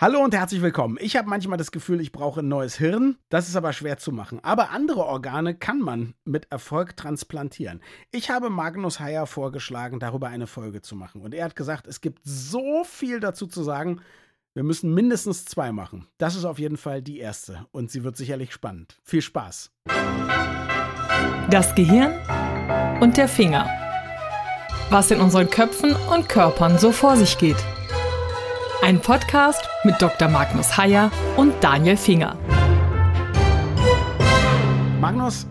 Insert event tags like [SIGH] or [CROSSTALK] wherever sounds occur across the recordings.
Hallo und herzlich willkommen. Ich habe manchmal das Gefühl, ich brauche ein neues Hirn. Das ist aber schwer zu machen. Aber andere Organe kann man mit Erfolg transplantieren. Ich habe Magnus Heyer vorgeschlagen, darüber eine Folge zu machen. Und er hat gesagt, es gibt so viel dazu zu sagen. Wir müssen mindestens zwei machen. Das ist auf jeden Fall die erste. Und sie wird sicherlich spannend. Viel Spaß. Das Gehirn und der Finger. Was in unseren Köpfen und Körpern so vor sich geht. Ein Podcast mit Dr. Magnus Heyer und Daniel Finger. Magnus,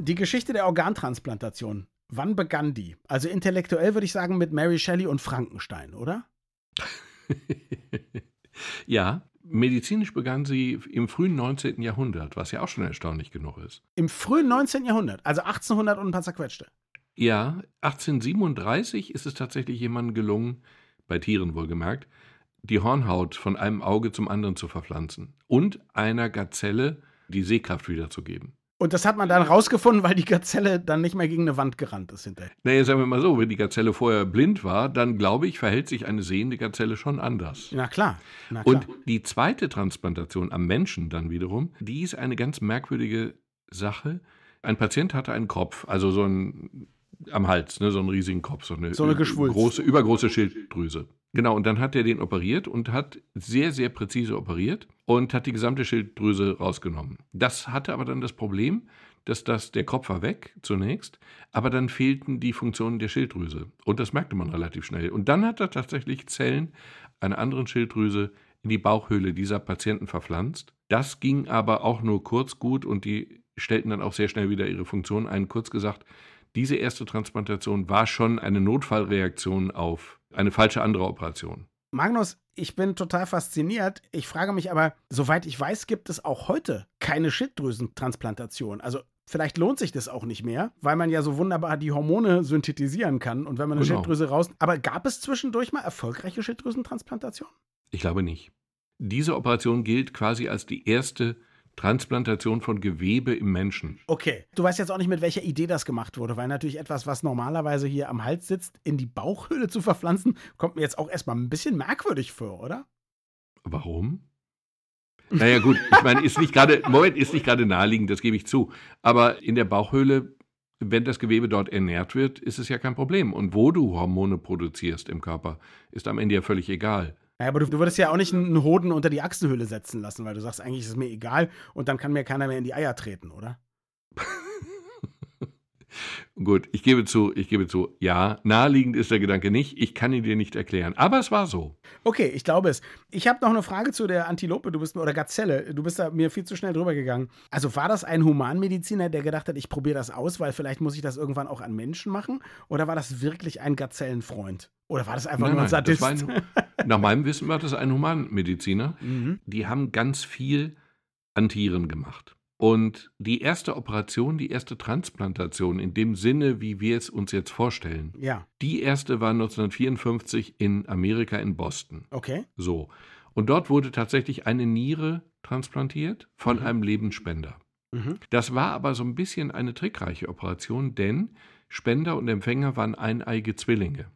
die Geschichte der Organtransplantation. Wann begann die? Also intellektuell würde ich sagen mit Mary Shelley und Frankenstein, oder? [LAUGHS] ja, medizinisch begann sie im frühen 19. Jahrhundert, was ja auch schon erstaunlich genug ist. Im frühen 19. Jahrhundert, also 1800 und ein paar zerquetschte. Ja, 1837 ist es tatsächlich jemandem gelungen, bei Tieren wohlgemerkt, die Hornhaut von einem Auge zum anderen zu verpflanzen und einer Gazelle die Sehkraft wiederzugeben. Und das hat man dann rausgefunden, weil die Gazelle dann nicht mehr gegen eine Wand gerannt ist hinterher. Naja, sagen wir mal so, wenn die Gazelle vorher blind war, dann glaube ich, verhält sich eine sehende Gazelle schon anders. Na klar. Na klar. Und die zweite Transplantation am Menschen dann wiederum, die ist eine ganz merkwürdige Sache. Ein Patient hatte einen Kopf, also so ein am Hals, ne, so einen riesigen Kopf, so eine, so eine große, übergroße Schilddrüse. Genau, und dann hat er den operiert und hat sehr, sehr präzise operiert und hat die gesamte Schilddrüse rausgenommen. Das hatte aber dann das Problem, dass das, der Kopf war weg zunächst, aber dann fehlten die Funktionen der Schilddrüse. Und das merkte man relativ schnell. Und dann hat er tatsächlich Zellen einer anderen Schilddrüse in die Bauchhöhle dieser Patienten verpflanzt. Das ging aber auch nur kurz gut und die stellten dann auch sehr schnell wieder ihre Funktion ein. Kurz gesagt, diese erste Transplantation war schon eine Notfallreaktion auf eine falsche andere Operation. Magnus, ich bin total fasziniert. Ich frage mich aber, soweit ich weiß, gibt es auch heute keine Schilddrüsentransplantation. Also vielleicht lohnt sich das auch nicht mehr, weil man ja so wunderbar die Hormone synthetisieren kann und wenn man eine genau. Schilddrüse raus. Aber gab es zwischendurch mal erfolgreiche Schilddrüsentransplantation? Ich glaube nicht. Diese Operation gilt quasi als die erste Transplantation von Gewebe im Menschen. Okay. Du weißt jetzt auch nicht, mit welcher Idee das gemacht wurde, weil natürlich etwas, was normalerweise hier am Hals sitzt, in die Bauchhöhle zu verpflanzen, kommt mir jetzt auch erstmal ein bisschen merkwürdig vor, oder? Warum? Naja, gut, ich meine, ist nicht gerade, Moment, ist nicht gerade naheliegend, das gebe ich zu. Aber in der Bauchhöhle, wenn das Gewebe dort ernährt wird, ist es ja kein Problem. Und wo du Hormone produzierst im Körper, ist am Ende ja völlig egal. Ja, aber du, du, würdest ja auch nicht einen Hoden unter die Achsenhöhle setzen lassen, weil du sagst, eigentlich ist es mir egal und dann kann mir keiner mehr in die Eier treten, oder? [LAUGHS] Gut, ich gebe zu, ich gebe zu, ja, naheliegend ist der Gedanke nicht, ich kann ihn dir nicht erklären, aber es war so. Okay, ich glaube es. Ich habe noch eine Frage zu der Antilope, du bist oder Gazelle, du bist da mir viel zu schnell drüber gegangen. Also war das ein Humanmediziner, der gedacht hat, ich probiere das aus, weil vielleicht muss ich das irgendwann auch an Menschen machen? Oder war das wirklich ein Gazellenfreund? Oder war das einfach nein, nur ein Sadist? Ein, nach meinem Wissen war das ein Humanmediziner. [LAUGHS] Mhm. Die haben ganz viel an Tieren gemacht. Und die erste Operation, die erste Transplantation in dem Sinne, wie wir es uns jetzt vorstellen, ja. die erste war 1954 in Amerika in Boston. Okay. So. Und dort wurde tatsächlich eine Niere transplantiert von mhm. einem Lebensspender. Mhm. Das war aber so ein bisschen eine trickreiche Operation, denn Spender und Empfänger waren eineige Zwillinge.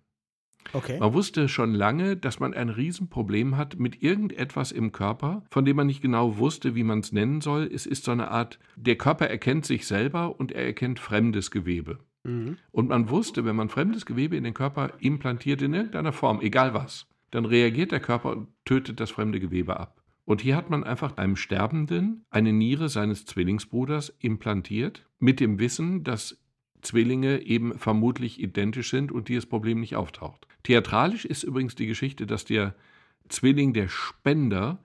Okay. Man wusste schon lange, dass man ein Riesenproblem hat mit irgendetwas im Körper, von dem man nicht genau wusste, wie man es nennen soll. Es ist so eine Art, der Körper erkennt sich selber und er erkennt fremdes Gewebe. Mhm. Und man wusste, wenn man fremdes Gewebe in den Körper implantiert in irgendeiner Form, egal was, dann reagiert der Körper und tötet das fremde Gewebe ab. Und hier hat man einfach einem Sterbenden eine Niere seines Zwillingsbruders implantiert, mit dem Wissen, dass Zwillinge eben vermutlich identisch sind und dieses Problem nicht auftaucht. Theatralisch ist übrigens die Geschichte, dass der Zwilling, der Spender,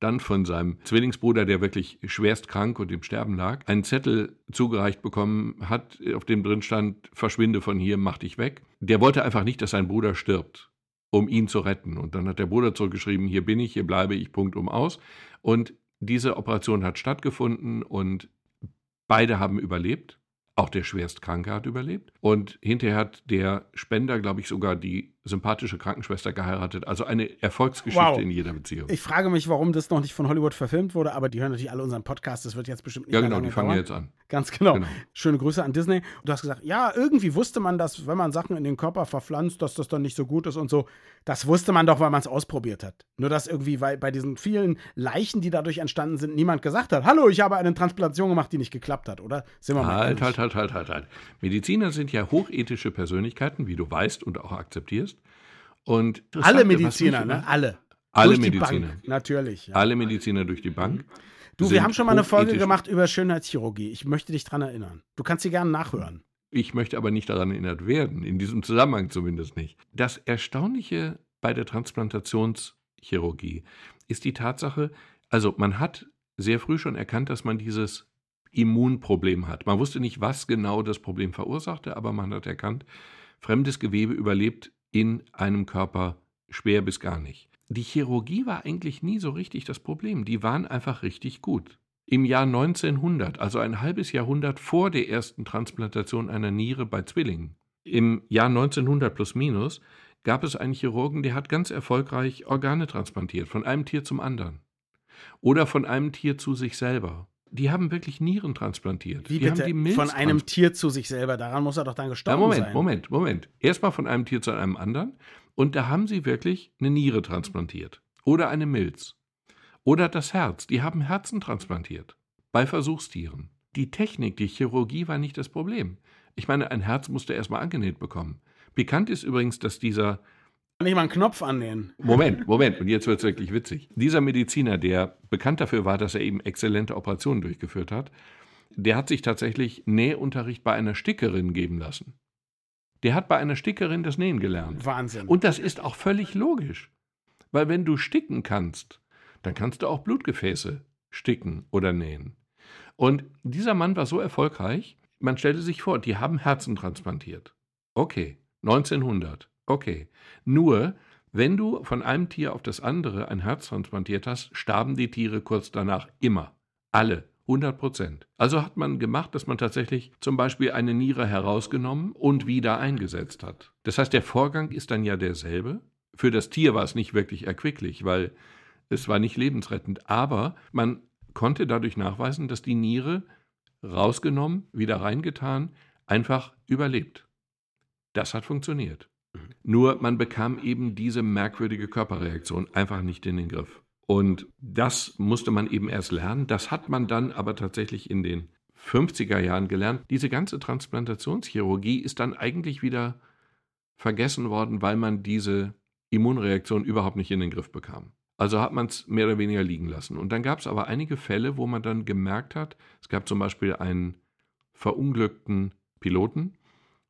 dann von seinem Zwillingsbruder, der wirklich schwerst krank und im Sterben lag, einen Zettel zugereicht bekommen hat, auf dem drin stand, verschwinde von hier, mach dich weg. Der wollte einfach nicht, dass sein Bruder stirbt, um ihn zu retten. Und dann hat der Bruder zurückgeschrieben, hier bin ich, hier bleibe ich, Punkt um aus. Und diese Operation hat stattgefunden und beide haben überlebt. Auch der Schwerstkranke hat überlebt. Und hinterher hat der Spender, glaube ich, sogar die sympathische Krankenschwester geheiratet. Also eine Erfolgsgeschichte wow. in jeder Beziehung. Ich frage mich, warum das noch nicht von Hollywood verfilmt wurde, aber die hören natürlich alle unseren Podcast. Das wird jetzt bestimmt nicht Ja, genau, die fangen dauern. jetzt an. Ganz genau. genau. Schöne Grüße an Disney. Du hast gesagt, ja, irgendwie wusste man, dass, wenn man Sachen in den Körper verpflanzt, dass das dann nicht so gut ist und so. Das wusste man doch, weil man es ausprobiert hat. Nur dass irgendwie weil bei diesen vielen Leichen, die dadurch entstanden sind, niemand gesagt hat, hallo, ich habe eine Transplantation gemacht, die nicht geklappt hat, oder? Sind wir mal halt, halt, halt, halt, halt, halt. Mediziner sind ja hochethische Persönlichkeiten, wie du weißt und auch akzeptierst. Und alle Mediziner, ne? Alle. Alle durch Mediziner. Natürlich. Ja. Alle Mediziner durch die Bank. Du, wir haben schon mal eine Folge gemacht über Schönheitschirurgie. Ich möchte dich daran erinnern. Du kannst sie gerne nachhören. Ich möchte aber nicht daran erinnert werden, in diesem Zusammenhang zumindest nicht. Das Erstaunliche bei der Transplantationschirurgie ist die Tatsache, also man hat sehr früh schon erkannt, dass man dieses Immunproblem hat. Man wusste nicht, was genau das Problem verursachte, aber man hat erkannt, fremdes Gewebe überlebt in einem Körper schwer bis gar nicht. Die Chirurgie war eigentlich nie so richtig das Problem. Die waren einfach richtig gut. Im Jahr 1900, also ein halbes Jahrhundert vor der ersten Transplantation einer Niere bei Zwillingen, im Jahr 1900 plus minus, gab es einen Chirurgen, der hat ganz erfolgreich Organe transplantiert, von einem Tier zum anderen. Oder von einem Tier zu sich selber. Die haben wirklich Nieren transplantiert. Wie die bitte? Haben die von einem Tier zu sich selber. Daran muss er doch dann gestorben ja, Moment, sein. Moment, Moment, Moment. Erstmal von einem Tier zu einem anderen. Und da haben sie wirklich eine Niere transplantiert. Oder eine Milz. Oder das Herz. Die haben Herzen transplantiert. Bei Versuchstieren. Die Technik, die Chirurgie war nicht das Problem. Ich meine, ein Herz musste erstmal angenäht bekommen. Bekannt ist übrigens, dass dieser nicht mal einen Knopf annähen. Moment, Moment, und jetzt wird es wirklich witzig. Dieser Mediziner, der bekannt dafür war, dass er eben exzellente Operationen durchgeführt hat, der hat sich tatsächlich Nähunterricht bei einer Stickerin geben lassen. Der hat bei einer Stickerin das Nähen gelernt. Wahnsinn. Und das ist auch völlig logisch. Weil wenn du sticken kannst, dann kannst du auch Blutgefäße sticken oder nähen. Und dieser Mann war so erfolgreich, man stellte sich vor, die haben Herzen transplantiert. Okay, 1900. Okay. Nur, wenn du von einem Tier auf das andere ein Herz transplantiert hast, starben die Tiere kurz danach immer. Alle. 100 Prozent. Also hat man gemacht, dass man tatsächlich zum Beispiel eine Niere herausgenommen und wieder eingesetzt hat. Das heißt, der Vorgang ist dann ja derselbe. Für das Tier war es nicht wirklich erquicklich, weil es war nicht lebensrettend. Aber man konnte dadurch nachweisen, dass die Niere rausgenommen, wieder reingetan, einfach überlebt. Das hat funktioniert. Nur man bekam eben diese merkwürdige Körperreaktion einfach nicht in den Griff. Und das musste man eben erst lernen. Das hat man dann aber tatsächlich in den 50er Jahren gelernt. Diese ganze Transplantationschirurgie ist dann eigentlich wieder vergessen worden, weil man diese Immunreaktion überhaupt nicht in den Griff bekam. Also hat man es mehr oder weniger liegen lassen. Und dann gab es aber einige Fälle, wo man dann gemerkt hat, es gab zum Beispiel einen verunglückten Piloten,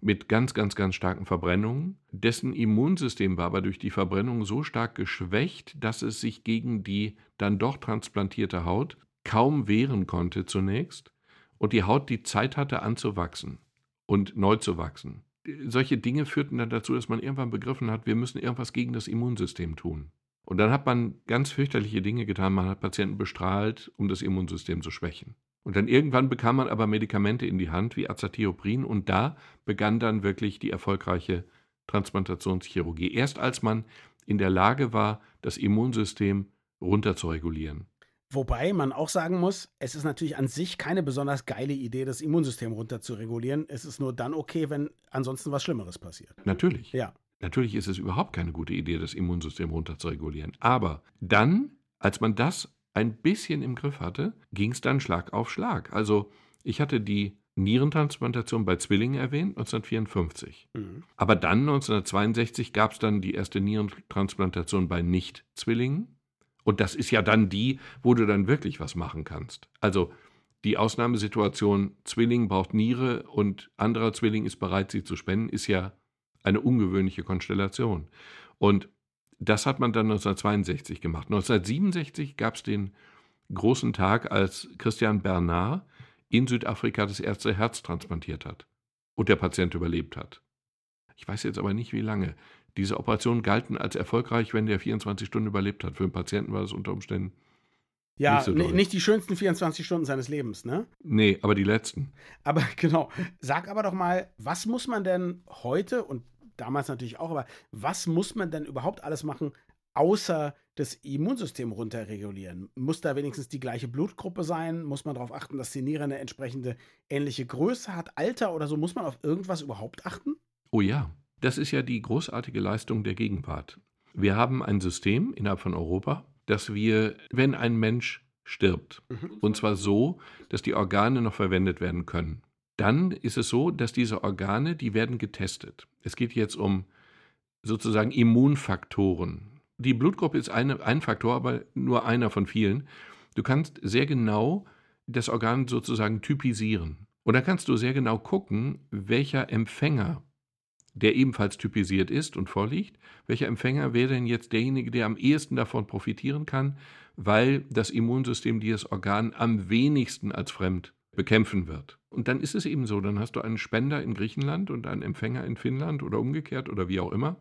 mit ganz, ganz, ganz starken Verbrennungen. Dessen Immunsystem war aber durch die Verbrennung so stark geschwächt, dass es sich gegen die dann doch transplantierte Haut kaum wehren konnte zunächst und die Haut die Zeit hatte anzuwachsen und neu zu wachsen. Solche Dinge führten dann dazu, dass man irgendwann begriffen hat, wir müssen irgendwas gegen das Immunsystem tun. Und dann hat man ganz fürchterliche Dinge getan. Man hat Patienten bestrahlt, um das Immunsystem zu schwächen. Und dann irgendwann bekam man aber Medikamente in die Hand wie Azathioprin und da begann dann wirklich die erfolgreiche Transplantationschirurgie. Erst als man in der Lage war, das Immunsystem runterzuregulieren. Wobei man auch sagen muss, es ist natürlich an sich keine besonders geile Idee, das Immunsystem runterzuregulieren. Es ist nur dann okay, wenn ansonsten was Schlimmeres passiert. Natürlich. Ja. Natürlich ist es überhaupt keine gute Idee, das Immunsystem runterzuregulieren. Aber dann, als man das ein bisschen im Griff hatte, ging es dann Schlag auf Schlag. Also ich hatte die Nierentransplantation bei Zwillingen erwähnt, 1954. Mhm. Aber dann, 1962, gab es dann die erste Nierentransplantation bei Nicht-Zwillingen. Und das ist ja dann die, wo du dann wirklich was machen kannst. Also die Ausnahmesituation, Zwilling braucht Niere und anderer Zwilling ist bereit, sie zu spenden, ist ja eine ungewöhnliche Konstellation. Und das hat man dann 1962 gemacht. 1967 gab es den großen Tag, als Christian Bernard in Südafrika das erste Herz transplantiert hat und der Patient überlebt hat. Ich weiß jetzt aber nicht, wie lange. Diese Operationen galten als erfolgreich, wenn der 24 Stunden überlebt hat. Für den Patienten war das unter Umständen. Ja, nicht, so nicht die schönsten 24 Stunden seines Lebens, ne? Nee, aber die letzten. Aber [LAUGHS] genau. Sag aber doch mal, was muss man denn heute, und damals natürlich auch, aber was muss man denn überhaupt alles machen, außer das Immunsystem runterregulieren? Muss da wenigstens die gleiche Blutgruppe sein? Muss man darauf achten, dass die Niere eine entsprechende ähnliche Größe hat, Alter oder so? Muss man auf irgendwas überhaupt achten? Oh ja, das ist ja die großartige Leistung der Gegenwart. Wir haben ein System innerhalb von Europa, dass wir, wenn ein Mensch stirbt, mhm. und zwar so, dass die Organe noch verwendet werden können, dann ist es so, dass diese Organe, die werden getestet. Es geht jetzt um sozusagen Immunfaktoren. Die Blutgruppe ist eine, ein Faktor, aber nur einer von vielen. Du kannst sehr genau das Organ sozusagen typisieren. Und da kannst du sehr genau gucken, welcher Empfänger der ebenfalls typisiert ist und vorliegt. Welcher Empfänger wäre denn jetzt derjenige, der am ehesten davon profitieren kann, weil das Immunsystem dieses Organ am wenigsten als fremd bekämpfen wird. Und dann ist es eben so, dann hast du einen Spender in Griechenland und einen Empfänger in Finnland oder umgekehrt oder wie auch immer.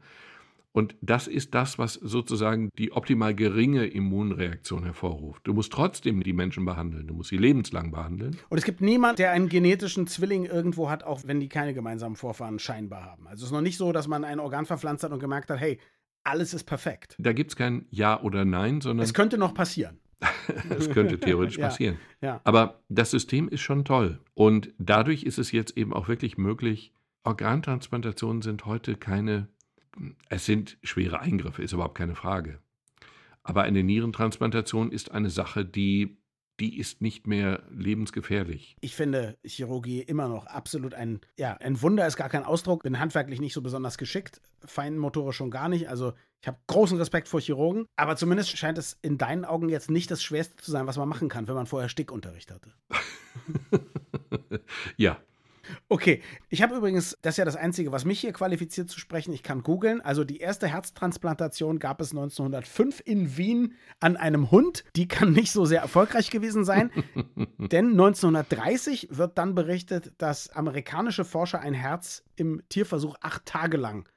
Und das ist das, was sozusagen die optimal geringe Immunreaktion hervorruft. Du musst trotzdem die Menschen behandeln, du musst sie lebenslang behandeln. Und es gibt niemanden, der einen genetischen Zwilling irgendwo hat, auch wenn die keine gemeinsamen Vorfahren scheinbar haben. Also es ist noch nicht so, dass man ein Organ verpflanzt hat und gemerkt hat, hey, alles ist perfekt. Da gibt es kein Ja oder Nein, sondern. Es könnte noch passieren. Das könnte [LAUGHS] theoretisch passieren. Ja, ja. Aber das System ist schon toll. Und dadurch ist es jetzt eben auch wirklich möglich, Organtransplantationen sind heute keine es sind schwere Eingriffe, ist überhaupt keine Frage. Aber eine Nierentransplantation ist eine Sache, die, die ist nicht mehr lebensgefährlich. Ich finde Chirurgie immer noch absolut ein, ja, ein Wunder ist gar kein Ausdruck. Bin handwerklich nicht so besonders geschickt, feinmotorisch schon gar nicht. Also ich habe großen Respekt vor Chirurgen, aber zumindest scheint es in deinen Augen jetzt nicht das Schwerste zu sein, was man machen kann, wenn man vorher Stickunterricht hatte. [LAUGHS] ja, Okay, ich habe übrigens, das ist ja das Einzige, was mich hier qualifiziert zu sprechen. Ich kann googeln. Also die erste Herztransplantation gab es 1905 in Wien an einem Hund. Die kann nicht so sehr erfolgreich gewesen sein, [LAUGHS] denn 1930 wird dann berichtet, dass amerikanische Forscher ein Herz im Tierversuch acht Tage lang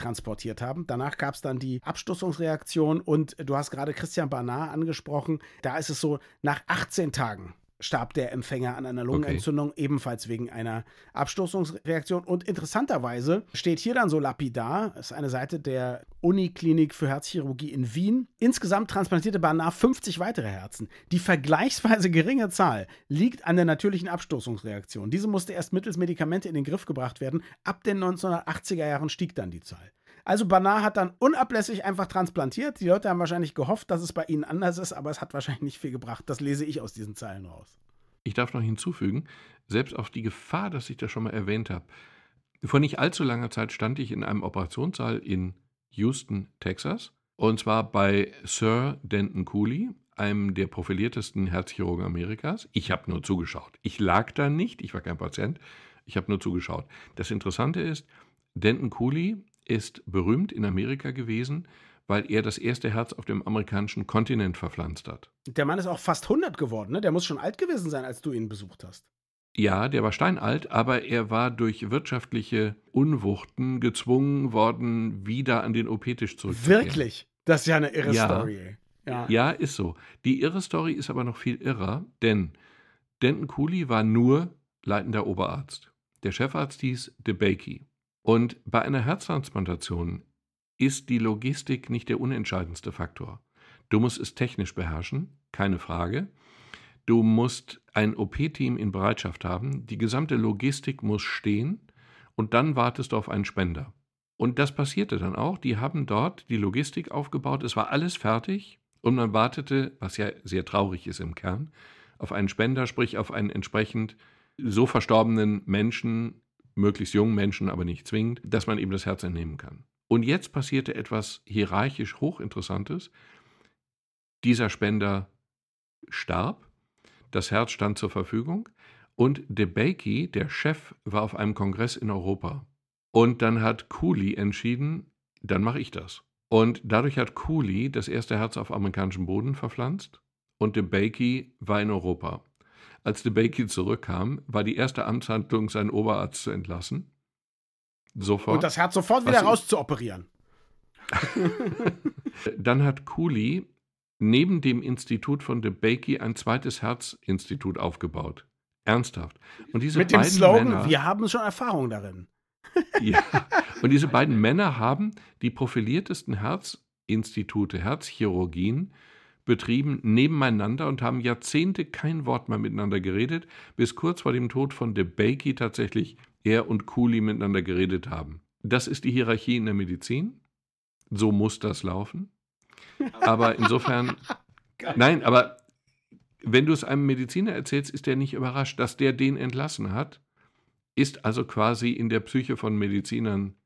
transportiert haben. Danach gab es dann die Abstoßungsreaktion und du hast gerade Christian Barnard angesprochen. Da ist es so, nach 18 Tagen starb der Empfänger an einer Lungenentzündung, okay. ebenfalls wegen einer Abstoßungsreaktion. Und interessanterweise steht hier dann so lapidar, das ist eine Seite der Uniklinik für Herzchirurgie in Wien. Insgesamt transplantierte Barnard 50 weitere Herzen. Die vergleichsweise geringe Zahl liegt an der natürlichen Abstoßungsreaktion. Diese musste erst mittels Medikamente in den Griff gebracht werden. Ab den 1980er Jahren stieg dann die Zahl. Also Banar hat dann unablässig einfach transplantiert. Die Leute haben wahrscheinlich gehofft, dass es bei ihnen anders ist, aber es hat wahrscheinlich nicht viel gebracht. Das lese ich aus diesen Zeilen raus. Ich darf noch hinzufügen, selbst auf die Gefahr, dass ich das schon mal erwähnt habe. Vor nicht allzu langer Zeit stand ich in einem Operationssaal in Houston, Texas, und zwar bei Sir Denton Cooley, einem der profiliertesten Herzchirurgen Amerikas. Ich habe nur zugeschaut. Ich lag da nicht, ich war kein Patient, ich habe nur zugeschaut. Das Interessante ist, Denton Cooley ist berühmt in Amerika gewesen, weil er das erste Herz auf dem amerikanischen Kontinent verpflanzt hat. Der Mann ist auch fast 100 geworden, ne? Der muss schon alt gewesen sein, als du ihn besucht hast. Ja, der war steinalt, aber er war durch wirtschaftliche Unwuchten gezwungen worden, wieder an den OP-Tisch zurückzukehren. Wirklich? Das ist ja eine irre ja, Story. Ja. ja, ist so. Die irre Story ist aber noch viel irrer, denn Denton Cooley war nur leitender Oberarzt. Der Chefarzt hieß DeBakey. Und bei einer Herztransplantation ist die Logistik nicht der unentscheidendste Faktor. Du musst es technisch beherrschen, keine Frage. Du musst ein OP-Team in Bereitschaft haben. Die gesamte Logistik muss stehen und dann wartest du auf einen Spender. Und das passierte dann auch. Die haben dort die Logistik aufgebaut. Es war alles fertig und man wartete, was ja sehr traurig ist im Kern, auf einen Spender, sprich auf einen entsprechend so verstorbenen Menschen möglichst jungen Menschen, aber nicht zwingend, dass man ihm das Herz entnehmen kann. Und jetzt passierte etwas hierarchisch hochinteressantes. Dieser Spender starb, das Herz stand zur Verfügung und DeBakey, der Chef, war auf einem Kongress in Europa. Und dann hat Cooley entschieden, dann mache ich das. Und dadurch hat Cooley das erste Herz auf amerikanischem Boden verpflanzt und DeBakey war in Europa. Als DeBakey zurückkam, war die erste Amtshandlung, seinen Oberarzt zu entlassen. Sofort. Und das Herz sofort wieder rauszuoperieren. [LAUGHS] [LAUGHS] Dann hat Cooley neben dem Institut von DeBakey ein zweites Herzinstitut aufgebaut. Ernsthaft. Und diese Mit dem Slogan, Männer, wir haben schon Erfahrung darin. [LAUGHS] ja. Und diese beiden Männer haben die profiliertesten Herzinstitute, Herzchirurgien betrieben nebeneinander und haben Jahrzehnte kein Wort mehr miteinander geredet, bis kurz vor dem Tod von DeBakey tatsächlich er und Cooley miteinander geredet haben. Das ist die Hierarchie in der Medizin. So muss das laufen. Aber insofern, [LAUGHS] nein, aber wenn du es einem Mediziner erzählst, ist der nicht überrascht, dass der den entlassen hat, ist also quasi in der Psyche von Medizinern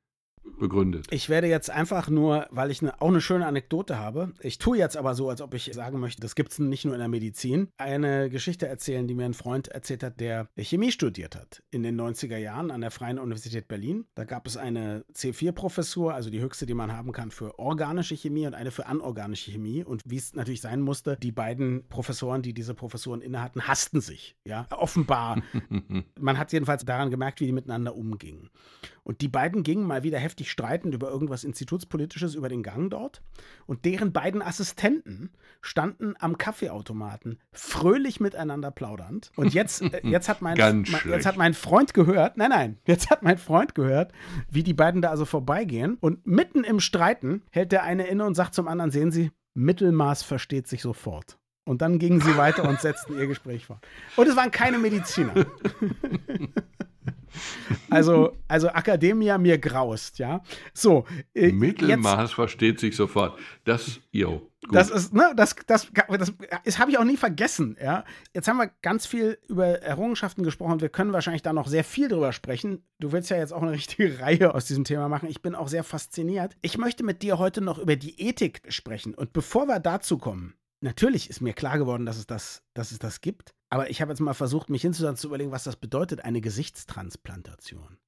begründet. Ich werde jetzt einfach nur, weil ich eine, auch eine schöne Anekdote habe, ich tue jetzt aber so, als ob ich sagen möchte, das gibt es nicht nur in der Medizin, eine Geschichte erzählen, die mir ein Freund erzählt hat, der Chemie studiert hat in den 90er Jahren an der Freien Universität Berlin. Da gab es eine C4-Professur, also die höchste, die man haben kann für organische Chemie und eine für anorganische Chemie. Und wie es natürlich sein musste, die beiden Professoren, die diese Professuren innehatten, hassten sich. Ja, offenbar. [LAUGHS] man hat jedenfalls daran gemerkt, wie die miteinander umgingen. Und die beiden gingen mal wieder heftig streitend über irgendwas Institutspolitisches über den Gang dort. Und deren beiden Assistenten standen am Kaffeeautomaten, fröhlich miteinander plaudernd. Und jetzt, äh, [LAUGHS] jetzt, hat mein, mein, jetzt hat mein Freund gehört, nein, nein, jetzt hat mein Freund gehört, wie die beiden da also vorbeigehen. Und mitten im Streiten hält der eine inne und sagt zum anderen, sehen Sie, Mittelmaß versteht sich sofort. Und dann gingen sie weiter und [LAUGHS] setzten ihr Gespräch fort. Und es waren keine Mediziner. [LAUGHS] Also, also Academia mir graust, ja. So. Äh, Mittelmaß jetzt, versteht sich sofort. Das, jo. Gut. Das ist, ne, das, das, das, das habe ich auch nie vergessen, ja. Jetzt haben wir ganz viel über Errungenschaften gesprochen und wir können wahrscheinlich da noch sehr viel drüber sprechen. Du willst ja jetzt auch eine richtige [LAUGHS] Reihe aus diesem Thema machen. Ich bin auch sehr fasziniert. Ich möchte mit dir heute noch über die Ethik sprechen. Und bevor wir dazu kommen, natürlich ist mir klar geworden, dass es das, dass es das gibt. Aber ich habe jetzt mal versucht, mich hinzusetzen zu überlegen, was das bedeutet, eine Gesichtstransplantation.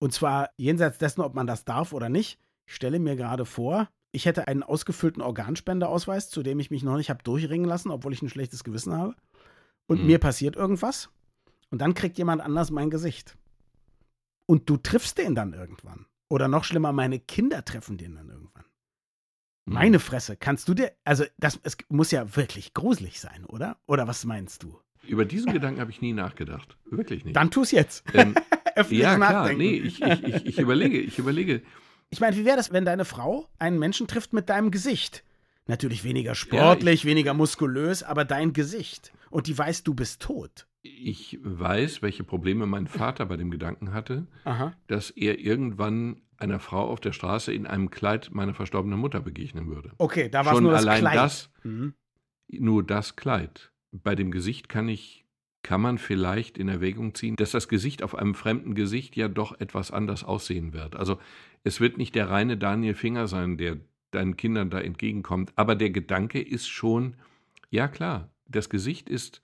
Und zwar jenseits dessen, ob man das darf oder nicht. Ich stelle mir gerade vor, ich hätte einen ausgefüllten Organspendeausweis, zu dem ich mich noch nicht habe durchringen lassen, obwohl ich ein schlechtes Gewissen habe. Und mhm. mir passiert irgendwas. Und dann kriegt jemand anders mein Gesicht. Und du triffst den dann irgendwann. Oder noch schlimmer, meine Kinder treffen den dann irgendwann. Mhm. Meine Fresse, kannst du dir, also das es muss ja wirklich gruselig sein, oder? Oder was meinst du? Über diesen Gedanken habe ich nie nachgedacht. Wirklich nicht. Dann tu es jetzt. Ähm, [LAUGHS] ja, klar. Nee, ich, ich, ich, ich überlege, ich überlege. Ich meine, wie wäre das, wenn deine Frau einen Menschen trifft mit deinem Gesicht? Natürlich weniger sportlich, ja, weniger muskulös, aber dein Gesicht. Und die weiß, du bist tot. Ich weiß, welche Probleme mein Vater bei dem Gedanken hatte, Aha. dass er irgendwann einer Frau auf der Straße in einem Kleid meiner verstorbenen Mutter begegnen würde. Okay, da war es nur das allein Kleid. das, mhm. nur das Kleid bei dem Gesicht kann ich kann man vielleicht in Erwägung ziehen, dass das Gesicht auf einem fremden Gesicht ja doch etwas anders aussehen wird. Also es wird nicht der reine Daniel Finger sein, der deinen Kindern da entgegenkommt, aber der Gedanke ist schon, ja klar, das Gesicht ist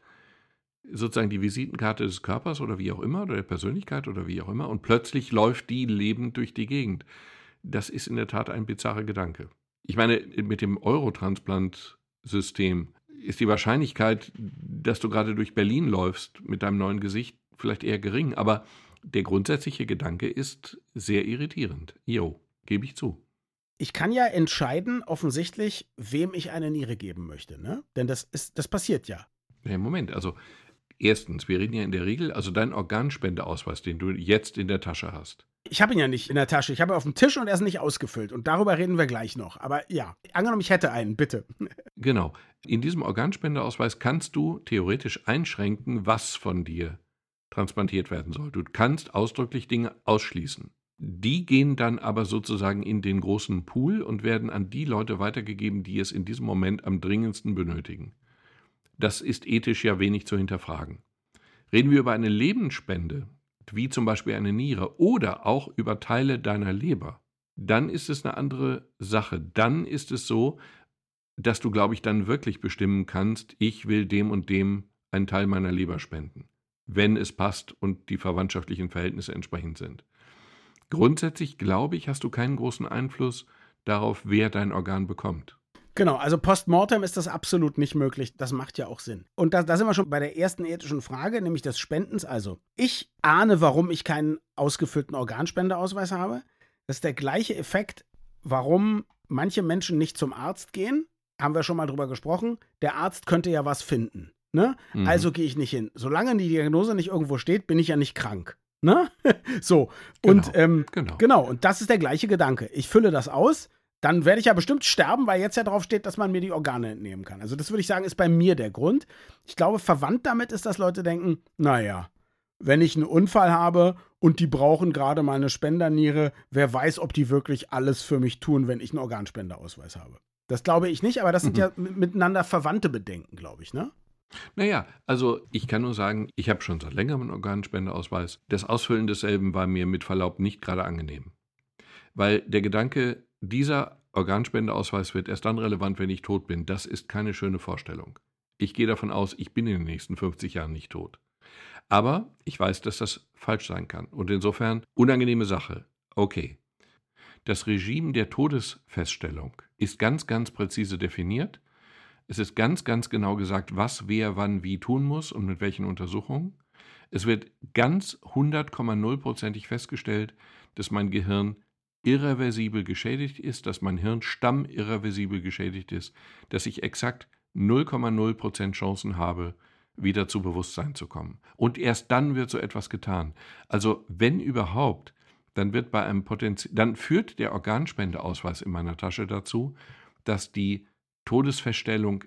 sozusagen die Visitenkarte des Körpers oder wie auch immer, oder der Persönlichkeit oder wie auch immer, und plötzlich läuft die lebend durch die Gegend. Das ist in der Tat ein bizarrer Gedanke. Ich meine, mit dem Eurotransplant-System ist die Wahrscheinlichkeit, dass du gerade durch Berlin läufst mit deinem neuen Gesicht vielleicht eher gering. Aber der grundsätzliche Gedanke ist sehr irritierend. Jo, gebe ich zu. Ich kann ja entscheiden, offensichtlich, wem ich eine Niere geben möchte, ne? Denn das ist, das passiert ja. Ja, Moment, also erstens, wir reden ja in der Regel, also dein Organspendeausweis, den du jetzt in der Tasche hast. Ich habe ihn ja nicht in der Tasche. Ich habe ihn auf dem Tisch und er ist nicht ausgefüllt. Und darüber reden wir gleich noch. Aber ja, angenommen, ich hätte einen, bitte. [LAUGHS] Genau. In diesem Organspendeausweis kannst du theoretisch einschränken, was von dir transplantiert werden soll. Du kannst ausdrücklich Dinge ausschließen. Die gehen dann aber sozusagen in den großen Pool und werden an die Leute weitergegeben, die es in diesem Moment am dringendsten benötigen. Das ist ethisch ja wenig zu hinterfragen. Reden wir über eine Lebensspende, wie zum Beispiel eine Niere oder auch über Teile deiner Leber, dann ist es eine andere Sache. Dann ist es so, dass du, glaube ich, dann wirklich bestimmen kannst, ich will dem und dem einen Teil meiner Leber spenden, wenn es passt und die verwandtschaftlichen Verhältnisse entsprechend sind. Grundsätzlich, glaube ich, hast du keinen großen Einfluss darauf, wer dein Organ bekommt. Genau, also postmortem ist das absolut nicht möglich. Das macht ja auch Sinn. Und da, da, sind wir schon bei der ersten ethischen Frage, nämlich des Spendens. Also, ich ahne, warum ich keinen ausgefüllten Organspendeausweis habe. Das ist der gleiche Effekt, warum manche Menschen nicht zum Arzt gehen. Haben wir schon mal drüber gesprochen. Der Arzt könnte ja was finden. Ne? Mhm. Also gehe ich nicht hin. Solange die Diagnose nicht irgendwo steht, bin ich ja nicht krank. Ne? [LAUGHS] so. Und Genau, ähm, genau. genau, und das ist der gleiche Gedanke. Ich fülle das aus, dann werde ich ja bestimmt sterben, weil jetzt ja drauf steht, dass man mir die Organe entnehmen kann. Also das würde ich sagen, ist bei mir der Grund. Ich glaube, verwandt damit ist, dass Leute denken, naja, wenn ich einen Unfall habe und die brauchen gerade mal eine Spenderniere, wer weiß, ob die wirklich alles für mich tun, wenn ich einen Organspenderausweis habe. Das glaube ich nicht, aber das sind Mhm. ja miteinander verwandte Bedenken, glaube ich, ne? Naja, also ich kann nur sagen, ich habe schon seit längerem einen Organspendeausweis. Das Ausfüllen desselben war mir mit Verlaub nicht gerade angenehm. Weil der Gedanke, dieser Organspendeausweis wird erst dann relevant, wenn ich tot bin, das ist keine schöne Vorstellung. Ich gehe davon aus, ich bin in den nächsten 50 Jahren nicht tot. Aber ich weiß, dass das falsch sein kann. Und insofern unangenehme Sache. Okay. Das Regime der Todesfeststellung ist ganz, ganz präzise definiert. Es ist ganz, ganz genau gesagt, was wer wann wie tun muss und mit welchen Untersuchungen. Es wird ganz 100,0%ig festgestellt, dass mein Gehirn irreversibel geschädigt ist, dass mein Hirnstamm irreversibel geschädigt ist, dass ich exakt 0,0% Chancen habe, wieder zu Bewusstsein zu kommen. Und erst dann wird so etwas getan. Also wenn überhaupt, dann wird bei einem Potenz dann führt der Organspendeausweis in meiner Tasche dazu, dass die Todesfeststellung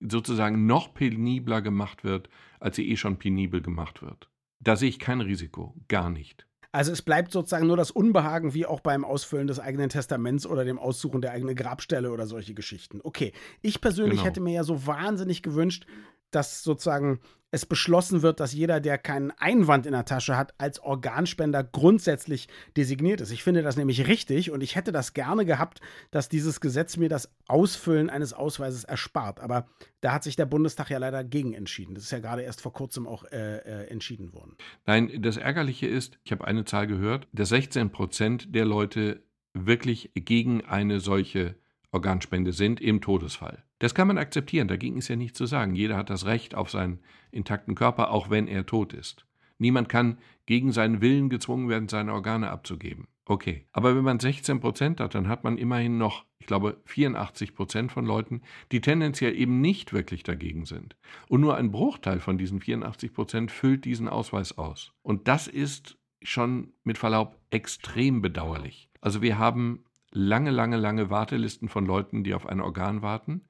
sozusagen noch penibler gemacht wird, als sie eh schon penibel gemacht wird. Da sehe ich kein Risiko, gar nicht. Also es bleibt sozusagen nur das Unbehagen, wie auch beim Ausfüllen des eigenen Testaments oder dem Aussuchen der eigenen Grabstelle oder solche Geschichten. Okay, ich persönlich Genau. hätte mir ja so wahnsinnig gewünscht, dass sozusagen es beschlossen wird, dass jeder, der keinen Einwand in der Tasche hat, als Organspender grundsätzlich designiert ist. Ich finde das nämlich richtig und ich hätte das gerne gehabt, dass dieses Gesetz mir das Ausfüllen eines Ausweises erspart. Aber da hat sich der Bundestag ja leider gegen entschieden. Das ist ja gerade erst vor kurzem auch äh, äh, entschieden worden. Nein, das Ärgerliche ist, ich habe eine Zahl gehört, dass 16 Prozent der Leute wirklich gegen eine solche Organspende sind im Todesfall. Das kann man akzeptieren, dagegen ist ja nichts zu sagen. Jeder hat das Recht auf seinen intakten Körper, auch wenn er tot ist. Niemand kann gegen seinen Willen gezwungen werden, seine Organe abzugeben. Okay. Aber wenn man 16 Prozent hat, dann hat man immerhin noch, ich glaube, 84 Prozent von Leuten, die tendenziell eben nicht wirklich dagegen sind. Und nur ein Bruchteil von diesen 84 Prozent füllt diesen Ausweis aus. Und das ist schon mit Verlaub extrem bedauerlich. Also wir haben lange, lange, lange Wartelisten von Leuten, die auf ein Organ warten.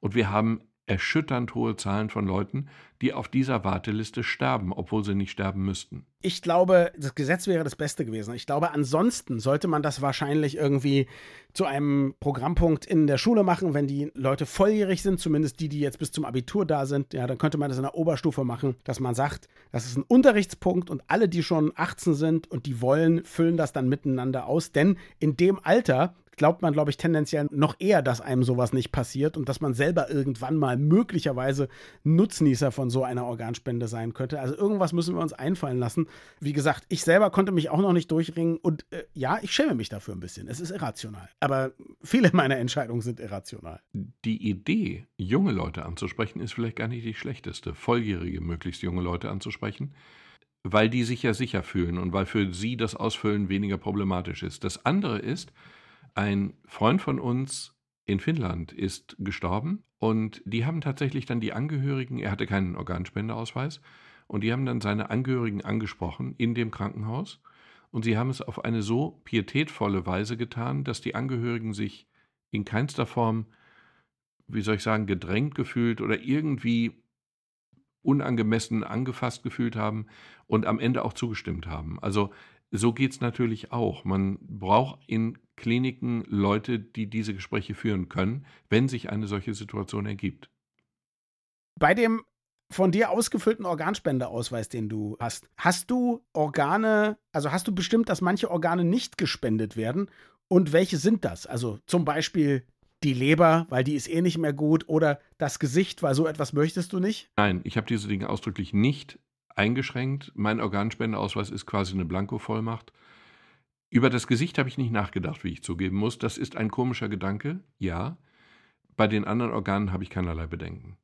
Und wir haben erschütternd hohe Zahlen von Leuten, die auf dieser Warteliste sterben, obwohl sie nicht sterben müssten. Ich glaube, das Gesetz wäre das Beste gewesen. Ich glaube, ansonsten sollte man das wahrscheinlich irgendwie zu einem Programmpunkt in der Schule machen, wenn die Leute volljährig sind, zumindest die, die jetzt bis zum Abitur da sind. Ja, dann könnte man das in der Oberstufe machen, dass man sagt, das ist ein Unterrichtspunkt und alle, die schon 18 sind und die wollen, füllen das dann miteinander aus. Denn in dem Alter glaubt man, glaube ich, tendenziell noch eher, dass einem sowas nicht passiert und dass man selber irgendwann mal möglicherweise Nutznießer von so einer Organspende sein könnte. Also irgendwas müssen wir uns einfallen lassen. Wie gesagt, ich selber konnte mich auch noch nicht durchringen und äh, ja, ich schäme mich dafür ein bisschen. Es ist irrational. Aber viele meiner Entscheidungen sind irrational. Die Idee, junge Leute anzusprechen, ist vielleicht gar nicht die schlechteste. Volljährige, möglichst junge Leute anzusprechen, weil die sich ja sicher fühlen und weil für sie das Ausfüllen weniger problematisch ist. Das andere ist, ein Freund von uns in Finnland ist gestorben und die haben tatsächlich dann die Angehörigen, er hatte keinen Organspendeausweis, und die haben dann seine Angehörigen angesprochen in dem Krankenhaus und sie haben es auf eine so pietätvolle Weise getan, dass die Angehörigen sich in keinster Form, wie soll ich sagen, gedrängt gefühlt oder irgendwie unangemessen angefasst gefühlt haben und am Ende auch zugestimmt haben. Also so geht es natürlich auch. Man braucht in Kliniken Leute, die diese Gespräche führen können, wenn sich eine solche Situation ergibt. Bei dem von dir ausgefüllten Organspendeausweis, den du hast, hast du Organe, also hast du bestimmt, dass manche Organe nicht gespendet werden? Und welche sind das? Also zum Beispiel die Leber, weil die ist eh nicht mehr gut, oder das Gesicht, weil so etwas möchtest du nicht? Nein, ich habe diese Dinge ausdrücklich nicht eingeschränkt. Mein Organspendeausweis ist quasi eine Blankovollmacht. Über das Gesicht habe ich nicht nachgedacht, wie ich zugeben muss. Das ist ein komischer Gedanke, ja. Bei den anderen Organen habe ich keinerlei Bedenken.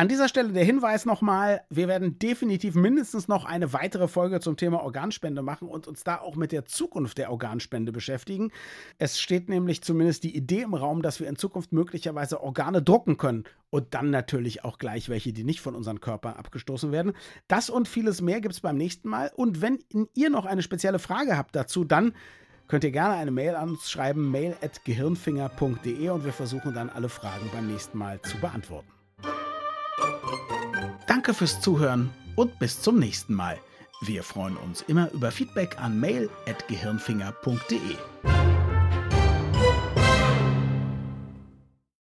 An dieser Stelle der Hinweis nochmal, wir werden definitiv mindestens noch eine weitere Folge zum Thema Organspende machen und uns da auch mit der Zukunft der Organspende beschäftigen. Es steht nämlich zumindest die Idee im Raum, dass wir in Zukunft möglicherweise Organe drucken können und dann natürlich auch gleich welche, die nicht von unseren Körpern abgestoßen werden. Das und vieles mehr gibt es beim nächsten Mal. Und wenn ihr noch eine spezielle Frage habt dazu, dann könnt ihr gerne eine Mail an uns schreiben, mail at gehirnfinger.de und wir versuchen dann alle Fragen beim nächsten Mal zu beantworten. Danke fürs Zuhören und bis zum nächsten Mal. Wir freuen uns immer über Feedback an mail@gehirnfinger.de.